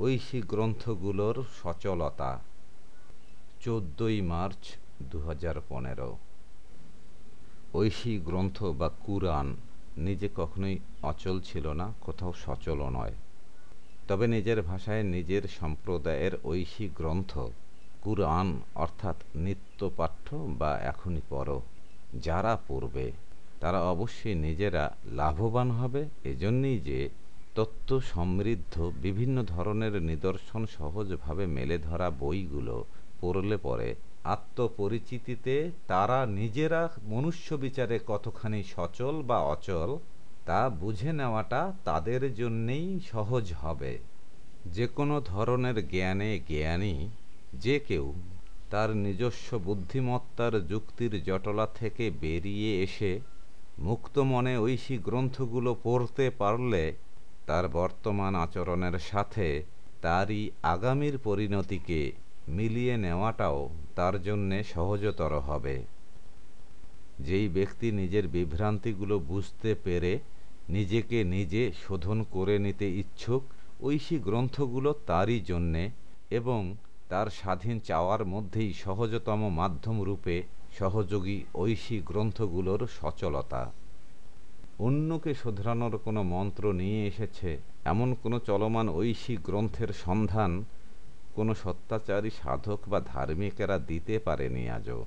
ঐশী গ্রন্থগুলোর সচলতা, চোদ্দই মার্চ দু হাজার পনেরো। ঐশী গ্রন্থ বা কুরআন নিজে কখনোই অচল ছিল না, কোথাও সচলও নয়। তবে নিজের ভাষায় নিজের সম্প্রদায়ের ঐশী গ্রন্থ, কুরআন অর্থাৎ নিত্যপাঠ্য বা এখনই পড়ো, যারা পড়বে, তারা অবশ্যই নিজেরা লাভবান হবে। এজন্যই যে তত্ত্ব সমৃদ্ধ বিভিন্ন ধরনের নিদর্শন সহজভাবে মেলে ধরা বইগুলো পড়লে পরে আত্মপরিচিতিতে তারা নিজেরা মনুষ্য বিচারে কতখানি সচল বা অচল, তা বুঝে নেওয়াটা তাদের জন্যেই সহজ হবে। যে কোনো ধরনের জ্ঞানে জ্ঞানী, যে কেউ তার নিজস্ব বুদ্ধিমত্তার যুক্তির জটলা থেকে বেরিয়ে এসে মুক্ত মনে ঐশী গ্রন্থগুলো পড়তে পারলে তার বর্তমান আচরণের সাথে তারই আগামীর পরিণতিকে মিলিয়ে নেওয়াটাও তার জন্যে সহজতর হবে। যেই ব্যক্তি নিজের বিভ্রান্তিগুলো বুঝতে পেরে নিজেকে নিজে শোধন করে নিতে ইচ্ছুক ঐশী গ্রন্থগুলো তারই জন্যে এবং তার স্বাধীন চাওয়ার মধ্যেই সহজতম মাধ্যম রূপে সহযোগী ঐশী গ্রন্থগুলোর সচলতা। অন্যকে শোধরানোর কোনো মন্ত্র নিয়ে এসেছে, এমন কোনো চলমান ঐশী গ্রন্থের সন্ধান কোনো সত্যাচারী সাধক বা ধার্মিকেরা দিতে পারেনি আজও।